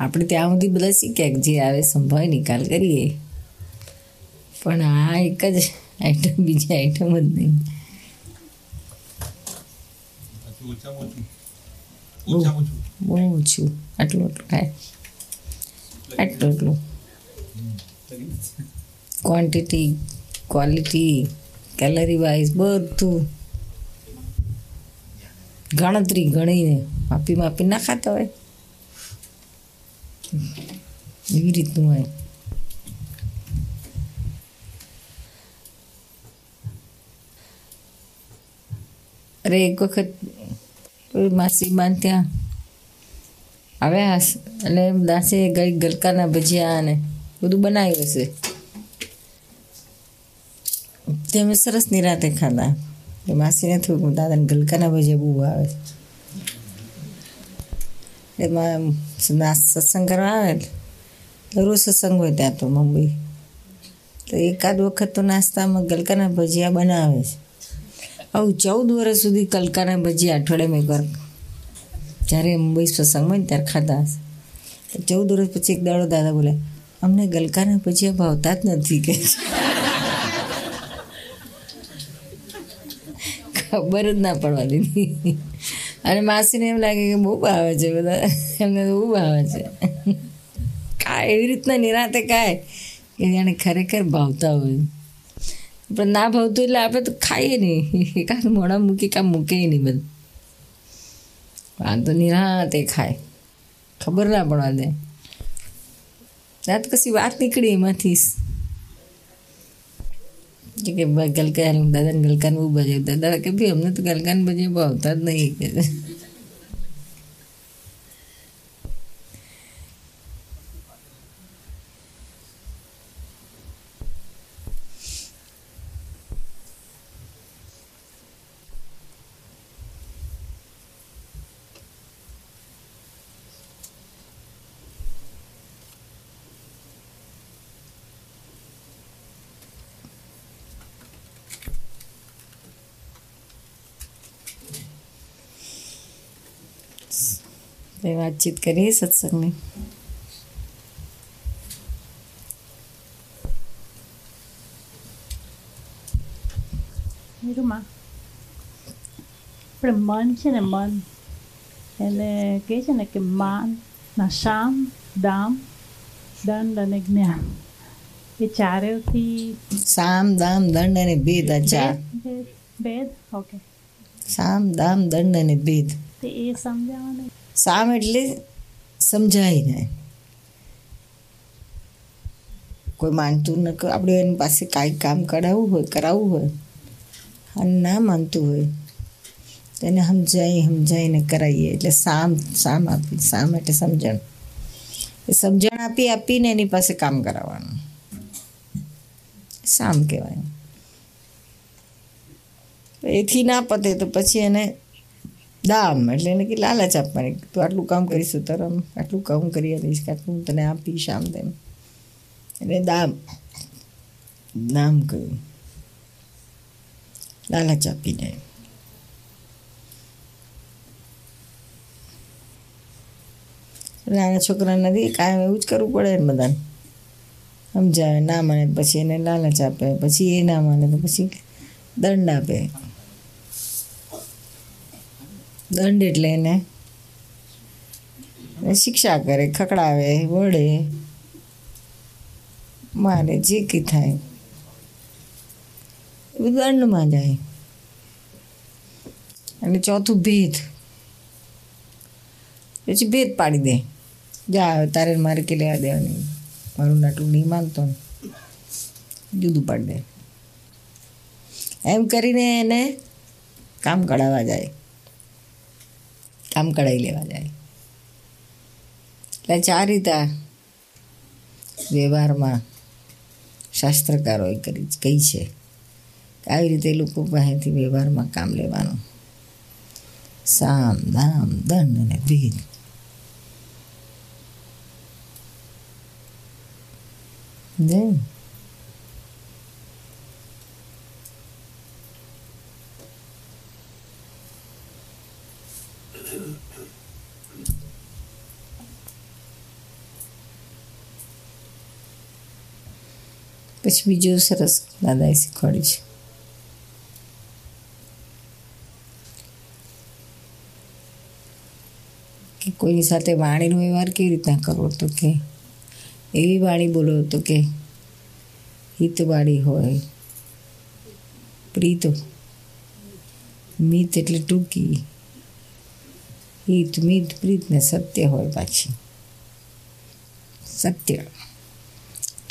આપણે ત્યાં સુધી બધા શીખ્યા કે જે આવે સંભાવે નિકાલ કરીએ. પણ આ એક જ આઈટમ બીજી આઈટમ જ નહીં. બહુ ઓછું. આટલું આટલું ખાય આટલું આટલું. ક્વોન્ટિટી ક્વોલિટી કેલરી વાઇઝ બધું. ગણતરી ગણીને માપી માપી ના ખાતા હોય. એવી રીતનું હોય અરે એક વખત કોઈ માસી બાન ત્યાં આવ્યા હશે એટલે દાસે ગઈ ગલકાના ભજીયા અને બધું બનાવ્યું હશે તે અમે સરસ નિરાતે ખાધા માસીને થોડુંક દાદાને ગલકાના ભજીયા બહુ આવે એમાં સત્સંગ કરવા આવે રોજ સત્સંગ હોય ત્યાં તો મુંબઈ તો એકાદ વખત તો નાસ્તામાં ગલકાના ભજીયા બનાવે છે. આવું ચૌદ વર્ષ સુધી કલકાના ભજીયા અઠવાડિયામાં એકવાર જ્યારે મુંબઈ સત્સંગમાં ને ત્યારે ખાતા હશે. ચૌદ વર્ષ પછી એક દાડો દાદા બોલે, અમને ગલકાના ભજીયા ભાવતા જ નથી. કે ખબર જ ના પડવા દીધી. અને માસીને એમ લાગે કે બહુ ભાવે છે બધા. એમને તો બહુ ભાવે છે. કાંઈ એવી રીતના નિરાતે કાંઈ કે જાણે ખરેખર ભાવતા હોય. પણ ના ભાવતું એટલે આપણે તો ખાઈએ નહીં. એકાદ મોડા મૂકી કાં મૂકે નહીં બધું. વાંધો નિરાતે ખાય. ખબર ના પડવા દે. રાત કશી વાત નીકળી એમાંથી. કે ભાઈ ગલકા દાદાને ગલકાન બહુ બજાવતા દાદા કે ભાઈ અમને તો ગલકાન બજે આવતા જ નહીં. કે એ વાતચીત કરીએ સત્સંગની. નીરુમાં આપણે મન છે ને મન. એને કહે છે ને કે માન ના શામ દામ દંડ અને જ્ઞાન. એ ચારેથી સામ દામ દંડ અને ભેદ આ ચાર. ભેદ ભેદ? ઓકે સામ દામ દંડ અને ભેદ. તે એ સમજાવવાનું. સામ એટલે સમજાય ને કોઈ માનતું ન આપણે એની પાસે કાંઈ કામ કરાવવું હોય કરાવવું હોય, અને ના માનતું હોય, તો એને સમજાઈ સમજાવીને કરાવીએ એટલે સામ સામ આપી, સામ એટલે સમજણ. એ સમજણ આપી, આપીને એની પાસે કામ કરાવવાનું. સામ કહેવાય. એથી ના પતે તો પછી એને દામ એટલે એને કે લાલચ આપવાની. તું આટલું કામ કરીશું તારે આમ આટલું કામ કરી દઈશ કે આટલું તને આપીશ આમ તેમ. એટલે દામ નામ કહ્યું લાલચ આપીને નાના છોકરા નથી કાયમ એવું જ કરવું પડે ને બધાને. સમજાવે, ના માને પછી એને લાલચ આપે, પછી એ ના માને તો પછી દંડ આપે. દંડ એટલે એને. શિક્ષા કરે, ખકડાવે, વળે. મારે જે કંઈ થાય. એ દંડમાં જાય. અને ચોથું ભેદ. પછી ભેદ પાડી દે. જા તારે મારે કે લેવા દેવાની. મારું નાટું નહીં માનતો જુદું પાડી દે. એમ કરીને એને કામ કઢાવવા જાય. કામ કઢાવી લેવા જાય. એટલે ચાર રીતે આ વ્યવહારમાં શાસ્ત્રકારોએ કરી કહી છે આવી રીતે લોકો પાસેથી વ્યવહારમાં કામ લેવાનું. સામ, દામ, દંડ અને ભેદ સમજાયું? પછી બીજું સરસ દાદાએ શીખવાડ્યું છે. કે કોઈની સાથે વાણીનો વ્યવહાર કેવી રીતના કરવો તો કે એવી વાણી બોલો તો કે હિતવાળી હોય. પ્રીત, મિત એટલે ટૂંકી. હિત મિત પ્રીત ને સત્ય હોય પાછી. સત્ય.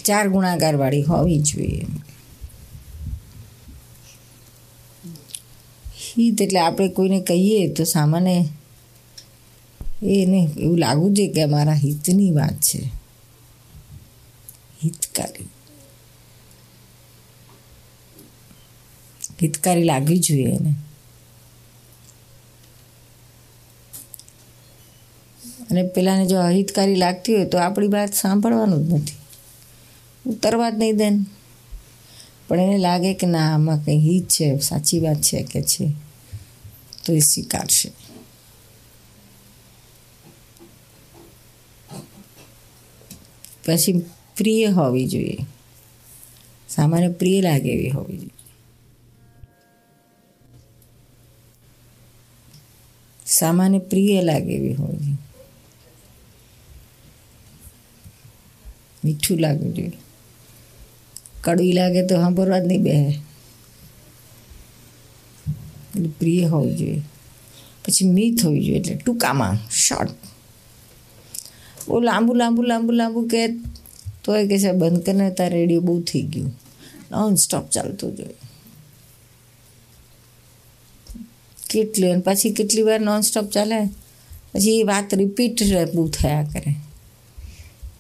ચાર ગુણાકાર વાળી હોવી જોઈએ. હિત એટલે આપણે કોઈને કહીએ તો સામાન્ય એને એવું લાગવું જોઈએ કે અમારા હિતની વાત છે. હિતકારી. હિતકારી લાગવી જોઈએ એને. અને પેલાને જો અહિતકારી લાગતી હોય તો આપણી વાત સાંભળવાનું જ નથી. ઉતરવા જ નહીં દેન. પણ એને લાગે કે ના, આમાં કંઈ હિત છે, સાચી વાત છે કે છે, તો એ સ્વીકારશે. પછી પ્રિય હોવી જોઈએ. સામાન્ય પ્રિય લાગે એવી હોવી જોઈએ. સામાન્ય પ્રિય લાગે એવી હોવી જોઈએ. મીઠું લાગવું જોઈએ કડવી લાગે તો સાંભળવા જ નહીં બે એટલે પ્રિય હોવું જોઈએ પછી મીત હોવી જોઈએ એટલે ટૂંકામાં શોર્ટ બહુ લાંબુ લાંબુ લાંબુ લાંબુ કે તો એ કે છે બંધ કરીને તાર રેડિયો બહુ થઈ ગયું નોન સ્ટોપ ચાલતું જોઈએ કેટલી અને પછી કેટલી વાર નોન સ્ટોપ ચાલે પછી એ વાત રિપીટ બહુ થયા કરે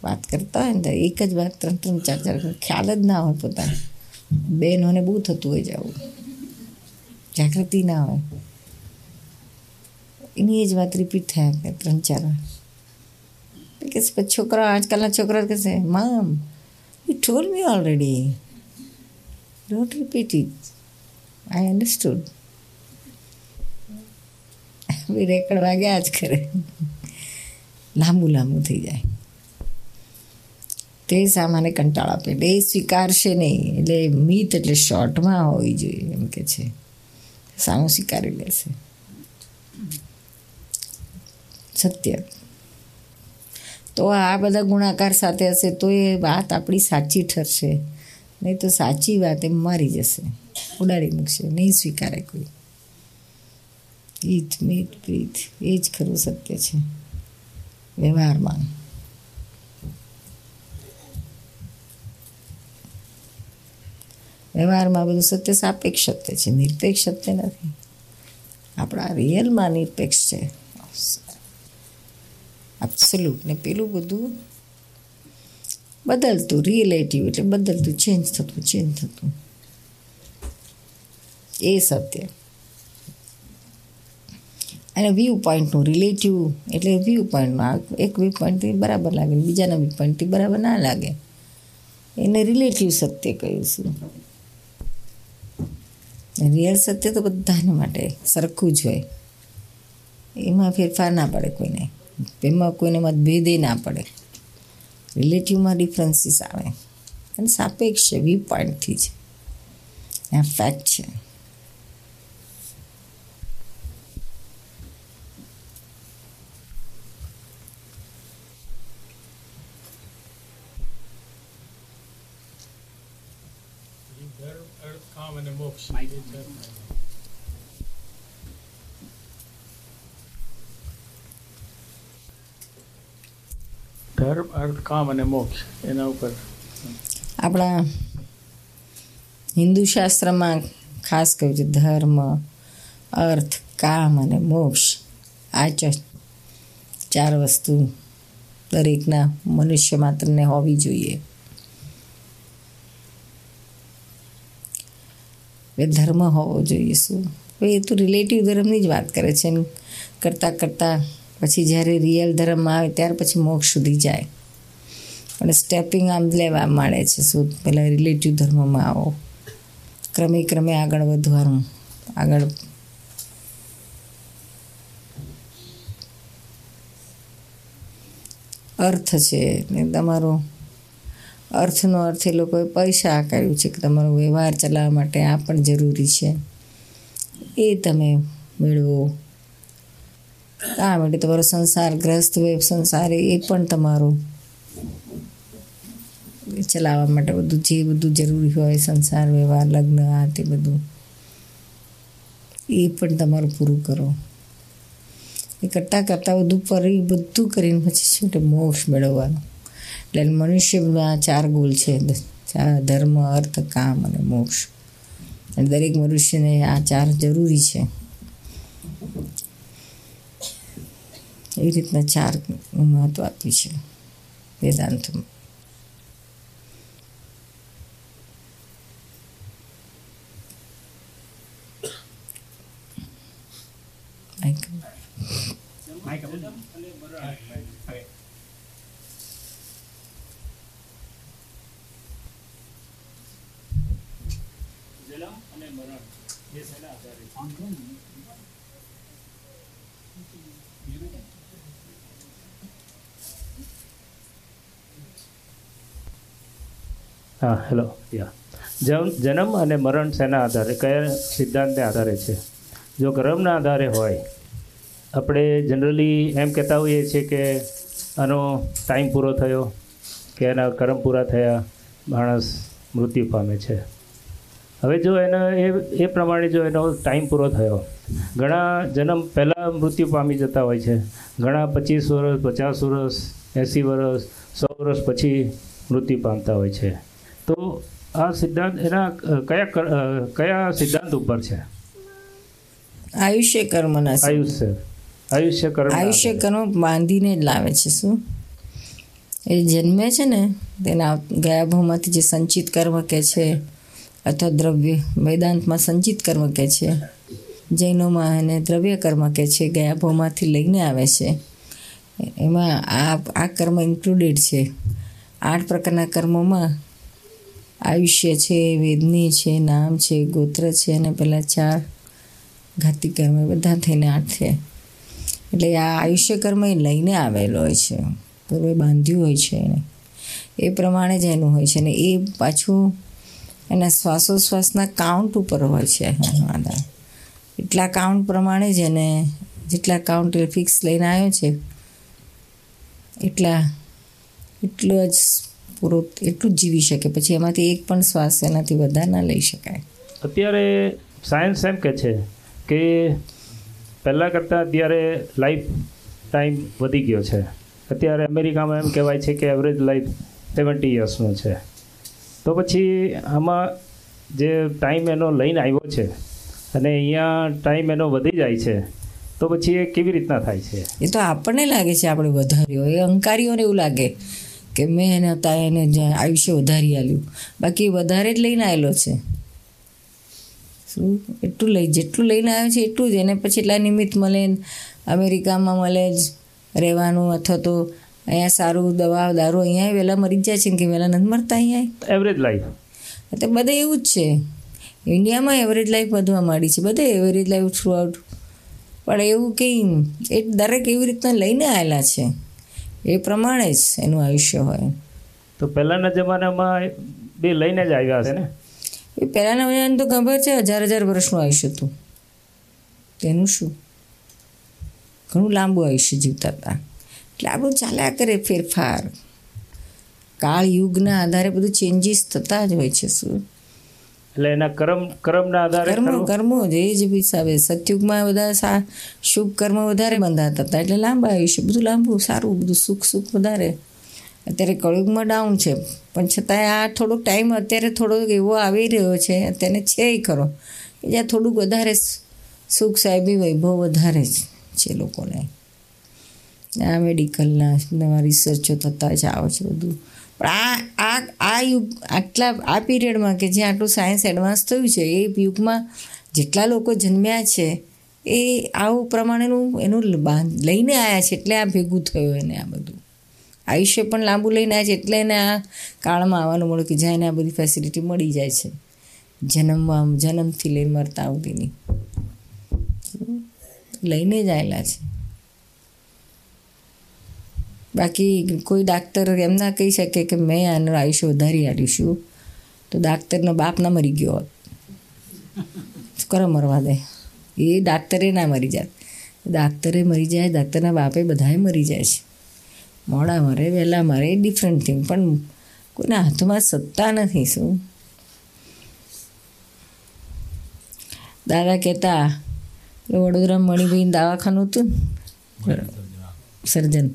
વાત કરતા હોય ને તો એક જ વાત ત્રણ ત્રણ ચાર ચાર વખત ખ્યાલ જ ના હોય પોતાને બહેનોને બહુ થતું હોય જવું જાગૃતિ ના હોય એની જ વાત રિપીટ થયા કરે ત્રણ ચાર વાર કે પછી છોકરા આજકાલના છોકરા કહેશે mom you told me already don't repeat it I understood બી રેકડ વાગ્યા જ કરે લાંબુ લાંબુ થઈ જાય તે સામાન્ય કંટાળ આપે. એટલે એ સ્વીકારશે નહીં એટલે મીત એટલે શોર્ટમાં હોવી જોઈએ, એમ કે છે. સામું સ્વીકારી લેશે. સત્ય. તો આ બધા ગુણાકાર સાથે હશે, તો એ વાત આપણી સાચી ઠરશે. નહીં તો સાચી વાત એમ મારી જશે. ઉડાડી મૂકશે. નહીં સ્વીકારે કોઈ. ઈત મીત પ્રીત એ જ ખરું સત્ય છે. વ્યવહારમાં. વ્યવહારમાં બધું સત્ય સાપેક્ષ સત્ય છે, નિરપેક્ષ સત્ય નથી. આપણા રિયલમાં નિરપેક્ષ છે. એબ્સોલ્યુટ ને પેલું બધું બદલતું રિલેટિવ એટલે બદલતું ચેન્જ થતું ચેન્જ થતું. એ સત્ય. અને વ્યૂ પોઈન્ટનું રિલેટિવ એટલે વ્યૂ પોઈન્ટમાં એક વ્યૂ પોઈન્ટથી બરાબર લાગે બીજાના વ્યૂ પોઈન્ટથી બરાબર ના લાગે. એને રિલેટિવ સત્ય કહ્યું છું. રિયલ સત્ય તો બધાને માટે સરખું જ હોય. એમાં ફેરફાર ના પડે કોઈને. એમાં કોઈને મતભેદે ના પડે. રિલેટિવમાં ડિફરન્સીસ આવે. અને સાપેક્ષ છે વ્યૂ પોઈન્ટથી જ. આ ફેક્ટ છે. ધર્મ અર્થ કામ અને મોક્ષ એના ઉપર. આપણા હિન્દુ શાસ્ત્રમાં ખાસ કહ્યું છે ધર્મ અર્થ કામ અને મોક્ષ આ ચ ચાર વસ્તુ દરેકના મનુષ્ય માત્રને હોવી જોઈએ. ધર્મ હોવો જોઈએ શું? હવે એ તો રિલેટિવ ધર્મની જ વાત કરે છે ને કરતાં કરતાં. પછી જ્યારે રિયલ ધર્મમાં આવે ત્યાર પછી મોક્ષ સુધી જાય. પણ સ્ટેપિંગ આમ લેવા માંડે છે શું? પહેલાં રિલેટિવ ધર્મમાં આવો. ક્રમે ક્રમે આગળ વધવાનું. આગળ અર્થ છે ને તમારો. અર્થનો અર્થ એ લોકોએ પૈસા આકાર્યું છે કે તમારો વ્યવહાર ચલાવવા માટે આ પણ જરૂરી છે. એ તમે મેળવો. આ માટે તમારો સંસાર ગ્રસ્ત વેબ સંસાર એ પણ તમારો ચલાવવા માટે બધું, જે બધું જરૂરી હોય, સંસાર, વ્યવહાર, લગ્ન, આ તે બધું, એ પણ તમારું પૂરું કરો. એ કરતાં કરતાં બધું પરી બધું કરીને પછી શું મોક્ષ મેળવવાનો. એટલે મનુષ્યના ચાર ગોલ છે. ધર્મ, અર્થ, કામ અને મોક્ષ. અને દરેક મનુષ્યને આ ચાર જરૂરી છે. એ રીતના ચાર મહત્વ આપ્યું છે વેદાંતમાં. જન્મ હા હેલો જન્મ અને મરણ શેના આધારે? કયા સિદ્ધાંતને આધારે છે? જો કર્મના આધારે હોય, આપણે જનરલી એમ કહેતા હોઈએ છીએ કે આનો ટાઈમ પૂરો થયો, કે એના કર્મ પૂરા થયા, માણસ મૃત્યુ પામે છે. હવે જો એનો એ એ પ્રમાણે જો એનો ટાઈમ પૂરો થયો. ઘણા જન્મ પહેલાં મૃત્યુ પામી જતા હોય છે. ઘણા પચીસ વર્ષ પચાસ વર્ષ એંસી વર્ષ સો વર્ષ પછી મૃત્યુ પામતા હોય છે. તો આ સિદ્ધાંત એના કયા કયા સિદ્ધાંત ઉપર છે? આયુષ્ય કર્મના. આયુષ્ય. આયુષ્ય કર્મ આયુષ્ય કર્મ બાંધીને જ લાવે છે શું? એ જન્મે છે ને તેના ગયા ભાવમાંથી જે સંચિત કર્મ કે છે અથવા દ્રવ્ય વેદાંતમાં સંચિત કર્મ કે છે. જૈનોમાં એને દ્રવ્ય કર્મ કે છે ગયા ભાવમાંથી લઈને આવે છે. એમાં આ આ કર્મ ઇન્ક્લુડેડ છે. આઠ પ્રકારના કર્મોમાં આયુષ્ય છે, વેદની છે, નામ છે, ગોત્ર છે અને પહેલાં ચાર ઘાતી કર્મ બધા થઈને આઠ છે. એટલે આ આયુષ્ય કર્મ એ લઈને આવેલો હોય છે. પૂર્વે બાંધ્યું હોય છે એને. એ પ્રમાણે જ એનું હોય છે ને એ પાછું એના શ્વાસોશ્વાસના કાઉન્ટ ઉપર હોય છે આધાર. એટલા કાઉન્ટ પ્રમાણે જ એને જેટલા કાઉન્ટ એ ફિક્સ લઈને આવ્યો છે, એટલા, એટલો જ પૂરો, એટલું જ જીવી શકે. પછી એમાંથી એક પણ શ્વાસ એનાથી વધારે ના લઈ શકાય. અત્યારે સાયન્સ એમ કે છે કે પહેલાં કરતાં અત્યારે લાઈફ ટાઈમ વધી ગયો છે. અત્યારે અમેરિકામાં એમ કહેવાય છે કે એવરેજ લાઈફ સેવન્ટી યર્સનો છે. તો પછી આમાં જે ટાઈમ એનો લઈને આવ્યો છે અને અહીંયા ટાઈમ એનો વધી જાય છે, તો પછી એ કેવી રીતના થાય છે? એ તો આપણને લાગે છે આપણે વધાર્યો. એ અહંકારીઓને એવું લાગે કે મેં એને હતા એને જ્યાં આયુષ્ય વધારી આલ્યું બાકી વધારે જ લઈને આવેલો છે. શું? એટલું લઈ, જેટલું લઈને આવ્યો છે એટલું જ. એને પછી એટલા નિમિત્ત મળે, અમેરિકામાં મળે જ રહેવાનું અથવા તો અહીંયા સારું દવા દારૂ અહીંયા વહેલા મરી જાય છે કે વહેલા નથી મરતા અહીંયા એવરેજ લાઈફ એટલે બધે એવું જ છે. ઇન્ડિયામાં એવરેજ લાઈફ વધવા માંડી છે બધે એવરેજ લાઈફ થ્રુ આઉટ પણ એવું કંઈ એ દરેક એવી રીતના લઈને આવેલા છે. એ પ્રમાણે જ એનું આયુષ્ય હોય. તો પહેલાંના જમાનામાં બે લઈને જ આવ્યા છે ને? એ પહેલાંના વયને તો ખબર છે હજાર હજાર વર્ષનું આયુષ્ય હતું. તેનું શું? ઘણું લાંબુ આયુષ્ય જીવતા હતા. એટલે આ બધું ચાલ્યા કરે ફેરફાર. કાળ યુગના આધારે બધું ચેન્જીસ થતા જ હોય છે શું? એટલે એના કર્મ કર્મના આધારે કર્મો કર્મો જ એ જ હિસાબે સતયુગમાં બધા સા શુભ કર્મ વધારે બંધાતા હતા. એટલે લાંબા આયુષ્ય બધું લાંબુ સારું બધું સુખ સુખ વધારે. અત્યારે કળયુગમાં ડાઉન છે. પણ છતાંય આ થોડોક ટાઈમ અત્યારે થોડોક એવો આવી રહ્યો છે. અત્યારે છે ખરો. કે જ્યાં થોડુંક વધારે સુખ સાહેબી વૈભવ વધારે છે લોકોને. આ મેડિકલના નવા રિસર્ચો થતા જ આવે છે બધું. પણ આ આ આ યુગ, આટલા, આ પીરિયડમાં કે જ્યાં આટલું સાયન્સ એડવાન્સ થયું છે, એ યુગમાં જેટલા લોકો જન્મ્યા છે, એ આવું પ્રમાણેનું એનું લઈને આવ્યા છે એટલે આ ભેગું થયું એને આ બધું. આયુષ્ય પણ લાંબુ લઈને આવ્યા છે એટલે એને આ કાળમાં આવવાનું મળ્યું કે જ્યાં એને આ બધી ફેસિલિટી મળી જાય છે. જન્મવા, જન્મથી લઈને મરતા સુધીની. લઈને જ આવેલા છે. બાકી કોઈ ડાક્ટર એમ ના કહી શકે કે મેં આનું આયુષ્ય વધારી આપ્યું તો ડાક્ટરનો બાપ ના મરી ગયો હોત. કરો મરવા દે? એ ડાક્ટરે ના મરી જાય ડાક્ટરે મરી જાય ડાક્ટરના બાપે બધાએ મરી જાય છે. મોડા મરે, વહેલા મરે ડિફરન્ટ થિંગ પણ કોઈના હાથમાં સત્તા નથી, શું? દાદા કહેતા વડોદરા મણિભાઈ દવાખાનું હતું ને? સર્જન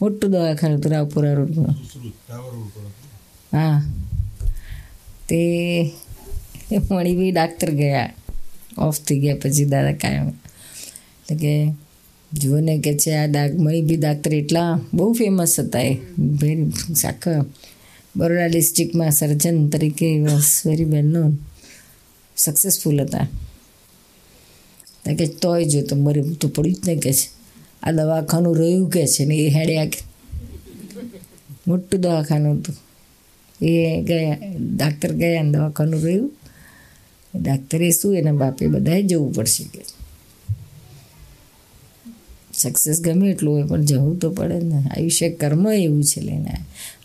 મોટું દવાખાનું હતું રાવપુરા રોડમાં હા તે મણિભાઈ ડાક્ટર ગયા ઓફ થઈ ગયા પછી દાદા કાયમ એટલે કે જુઓ કે છે આ ડાક બી ડાક્ટર એટલા બહુ ફેમસ હતા એ વેરી આખા બરોડા ડિસ્ટ્રિક્ટમાં સર્જન તરીકે was very well known successful હતા કે તોય જો તો મરી તો પડ્યું જ નહીં કે છે આ દવાખાનું રહ્યું કે છે ને એ હેડ્યા કે. મોટું દવાખાનું હતું. એ ગયા, ડાક્ટર ગયા ને દવાખાનું રહ્યું. ડાક્ટરે શું એના બાપે બધાએ જવું પડશે કે. સક્સેસ ગમે એટલું હોય, પણ જવું તો પડે ને. આયુષ્ય કર્મ એવું છે લઈને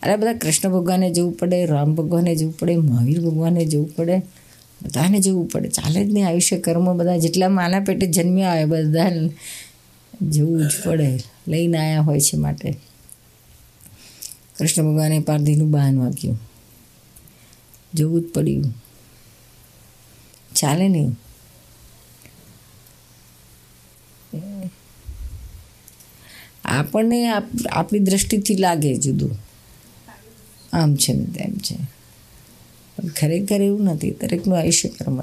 અરે બધા કૃષ્ણ ભગવાને જવું પડે, રામ ભગવાને જવું પડે, મહાવીર ભગવાને જવું પડે. બધાને જવું પડે. ચાલે જ નહીં આયુષ્ય કર્મ બધા. જેટલા માના પેટે જન્મ્યા હોય બધા જવું જ પડે. લઈને આવ્યા હોય છે માટે. કૃષ્ણ ભગવાને પારધીનું બહાન વાગ્યું. જવું જ પડ્યું. ચાલે નહીં. આપણને આપણી દ્રષ્ટિથી લાગે જુદું. આમ છે ને તેમ છે. ખરેખર એવું નથી. દરેકનું આયુષ્ય કર્મ